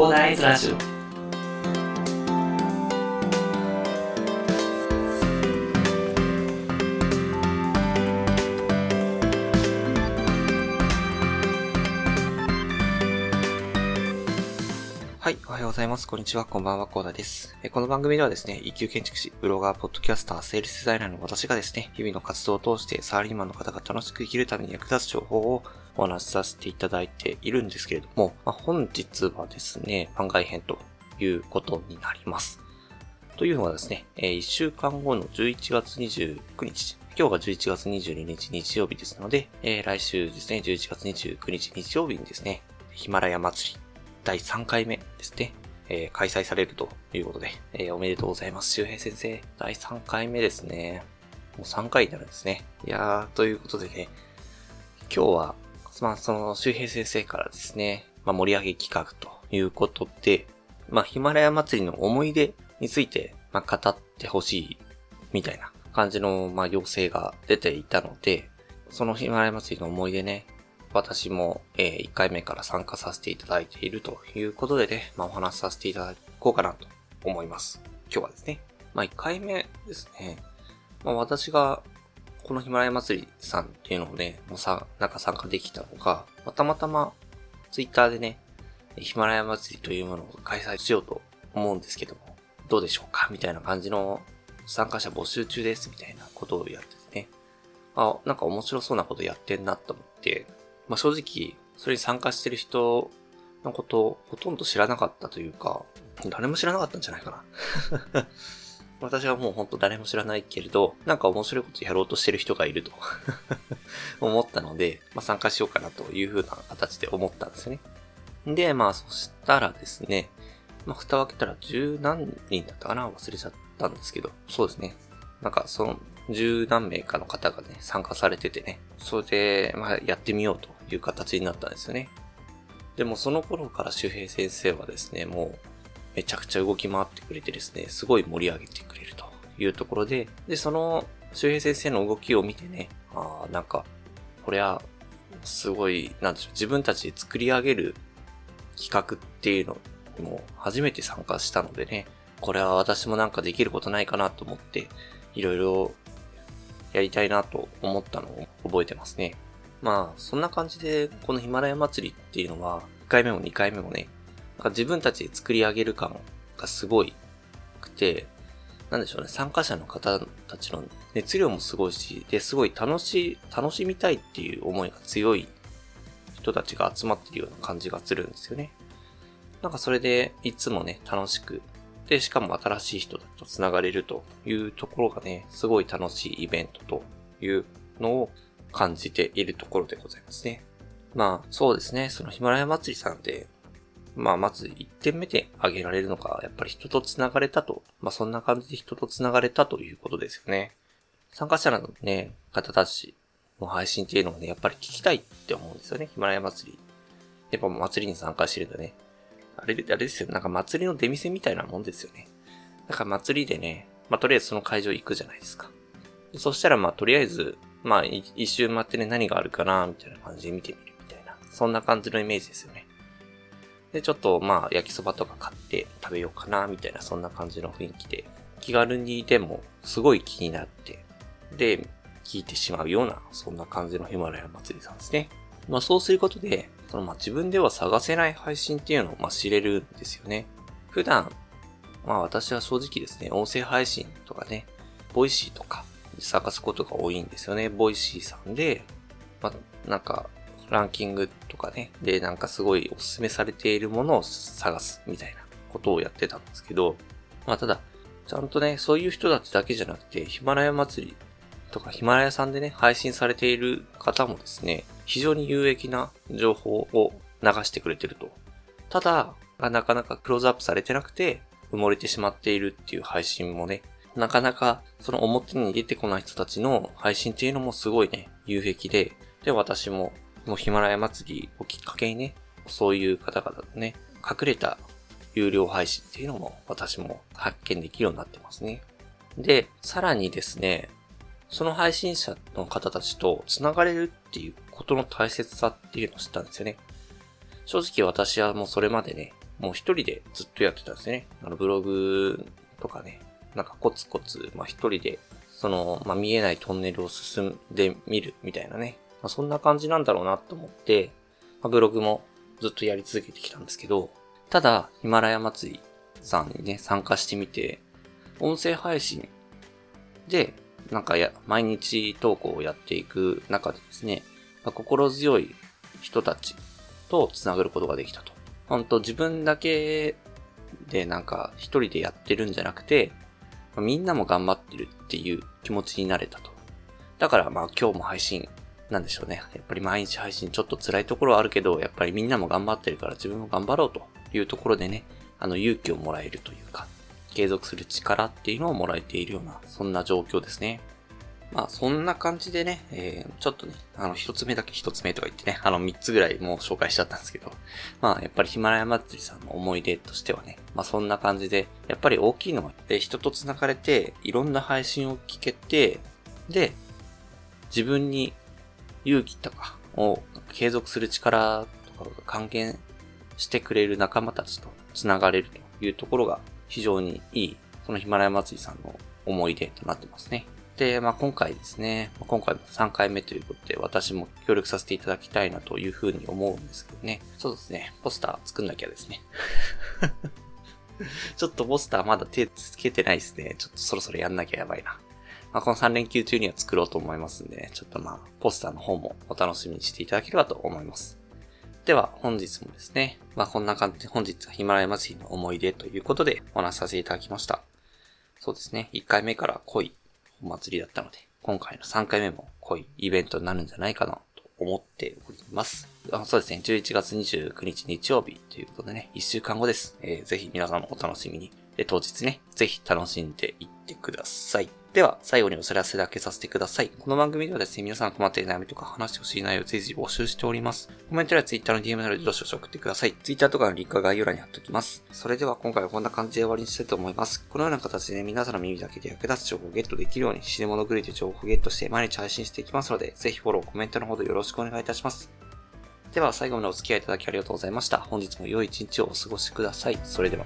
コーナーイズラジオございます。こんにちは、こんばんは、コーダです。この番組ではですね、一級建築士、ブロガー、ポッドキャスター、セールスデザイナーの私がですね、日々の活動を通してサラリーマンの方が楽しく生きるために役立つ情報をお話しさせていただいているんですけれども、まあ、本日はですね、番外編ということになります。というのはですね、1週間後の11月29日、今日が11月22日日曜日ですので、来週ですね、11月29日日曜日にですね、ヒマラヤ祭り第3回目ですね、えー開催されるということで、えーおめでとうございます。周平先生、第3回目ですね。もう3回になるんですね。いやー、ということでね、今日は、まあ、その周平先生からですね、まあ、盛り上げ企画ということで、まあ、ヒマラヤ祭りの思い出について、まあ、語ってほしい、みたいな感じの、まあ、要請が出ていたので、そのヒマラヤ祭りの思い出ね、私も、え1回目から参加させていただいているということでね、まあ、お話しさせていただこうかなと思います。今日はですね。まあ、1回目ですね。まあ、私が、このヒマラヤ祭りさんっていうのをね、もうさ、なんか参加できたのが、またまたま、ツイッターでね、ヒマラヤ祭りというものを開催しようと思うんですけども、どうでしょうか？みたいな感じの参加者募集中です、みたいなことをやっててね。あ、なんか面白そうなことやってんなと思って、まあ、正直、それに参加してる人のことをほとんど知らなかったというか、誰も知らなかったんじゃないかな。私はもうほんと誰も知らないけれど、なんか面白いことやろうとしてる人がいると 思ったので、まあ、参加しようかなという風な形で思ったんですよね。で、まあそしたらですね、まあ蓋を開けたら十何人だったかな？忘れちゃったんですけど、そうですね。なんかその十何名かの方がね、参加されててね、それで、まあやってみようという形になったんですよね。でもその頃から周平先生はですね、もうめちゃくちゃ動き回ってくれてですね、すごい盛り上げてくれるというところで、で、その周平先生の動きを見てね、ああ、なんか、これは、すごい、なんでしょう、自分たちで作り上げる企画っていうのも初めて参加したのでね、これは私もなんかできることないかなと思って、いろいろやりたいなと思ったのを覚えてますね。まあ、そんな感じで、このヒマラヤ祭りっていうのは、1回目も2回目もね、なんか自分たちで作り上げる感がすごいくて、なんでしょうね、参加者の方たちの熱量もすごいし、で、すごい楽しい、楽しみたいっていう思いが強い人たちが集まってるような感じがするんですよね。なんかそれで、いつもね、楽しく、で、しかも新しい人たちと繋がれるというところがね、すごい楽しいイベントというのを感じているところでございますね。まあ、そうですね、そのヒマラヤ祭りさんで、まあ、まず1点目で挙げられるのが、やっぱり人と繋がれたと。まあ、そんな感じで人と繋がれたということですよね。参加者のね、方たちの配信っていうのをね、やっぱり聞きたいって思うんですよね。ヒマラヤ祭り。やっぱ祭りに参加してるとね。あれ、あれですよ。なんか祭りの出店みたいなもんですよね。だか祭りでね、まあ、とりあえずその会場行くじゃないですか。そしたら、まあ、とりあえず、まあ、一周回ってね、何があるかな、みたいな感じで見てみるみたいな。そんな感じのイメージですよね。で、ちょっと、まあ、焼きそばとか買って食べようかな、みたいな、そんな感じの雰囲気で、気軽にでも、すごい気になって、で、聞いてしまうような、そんな感じのヒマラヤ祭りさんですね。まあ、そうすることで、その、まあ、自分では探せない配信っていうのを、まあ、知れるんですよね。普段、まあ、私は正直ですね、音声配信とかね、 Voicy とか、探すことが多いんですよね。 Voicy さんで、ま、なんか、ランキングとかね、で、なんかすごいおすすめされているものを探すみたいなことをやってたんですけど、まあただ、ちゃんとね、そういう人たちだけじゃなくて、ヒマラヤ祭りとかヒマラヤさんでね、配信されている方もですね、非常に有益な情報を流してくれてると。ただ、なかなかクローズアップされてなくて、埋もれてしまっているっていう配信もね、なかなかその表に出てこない人たちの配信っていうのもすごいね、有益で、で、私ももうヒマラヤ祭りをきっかけにね、そういう方々のね、隠れた有料配信っていうのも私も発見できるようになってますね。で、さらにですね、その配信者の方たちと繋がれるっていうことの大切さっていうのを知ったんですよね。正直私はもうそれまでね、もう一人でずっとやってたんですよね。あの、ブログとかね、なんかコツコツ、まあ一人で、その、まあ見えないトンネルを進んでみるみたいなね。まあそんな感じなんだろうなと思って、まあ、ブログもずっとやり続けてきたんですけど、ただ、ヒマラヤ祭りさんにね、参加してみて、音声配信で、なんかや、毎日投稿をやっていく中でですね、まあ、心強い人たちと繋がることができたと。本当自分だけでなんか一人でやってるんじゃなくて、ま、みんなも頑張ってるっていう気持ちになれたと。だからまあ今日も配信なんでしょうね。やっぱり毎日配信ちょっと辛いところはあるけど、やっぱりみんなも頑張ってるから自分も頑張ろうというところでね、あの勇気をもらえるというか、継続する力っていうのをもらえているような、そんな状況ですね。まあ、そんな感じでね、えー、ちょっとね、あの、一つ目だけ一つ目とか言ってね、あの、三つぐらいもう紹介しちゃったんですけど、まあ、やっぱりヒマラヤ祭りさんの思い出としてはね、まあ、そんな感じで、やっぱり大きいのは、えー、人と繋がれて、いろんな配信を聞けて、で、自分に勇気とかを継続する力とかが還元してくれる仲間たちと繋がれるというところが非常にいい、そのヒマラヤ祭りさんの思い出となってますね。で、まあ、今回ですね、今回も3回目ということで、私も協力させていただきたいなというふうに思うんですけどね。そうですね、ポスター作んなきゃですね。ちょっとポスターまだ手つけてないですね。ちょっとそろそろやんなきゃやばいな。まあ、この3連休中には作ろうと思いますんで、ね、ちょっとまあ、ポスターの方もお楽しみにしていただければと思います。では、本日もですね、まあこんな感じで本日はヒマラヤ祭りの思い出ということでお話しさせていただきました。そうですね、1回目から濃いお祭りだったので、今回の3回目も濃いイベントになるんじゃないかなと思っております。あそうですね、11月29日日曜日ということでね、1週間後です。えー、ぜひ皆さんもお楽しみに。で、当日ね、ぜひ楽しんでいってください。では、最後にお知らせだけさせてください。この番組ではですね、皆さん困っている悩みとか話してほしい内容を随時募集しております。コメントや Twitter の DM などでどしどし送ってください。Twitter とかのリンクは概要欄に貼っておきます。それでは今回はこんな感じで終わりにしたいと思います。このような形で、皆さんの耳だけで役立つ情報をゲットできるように、死に物狂いで情報をゲットして毎日配信していきますので、ぜひフォロー、コメントのほどよろしくお願いいたします。では最後までお付き合いいただきありがとうございました。本日も良い一日をお過ごしください。それでは。